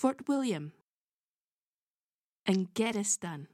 Fort William, and get us done.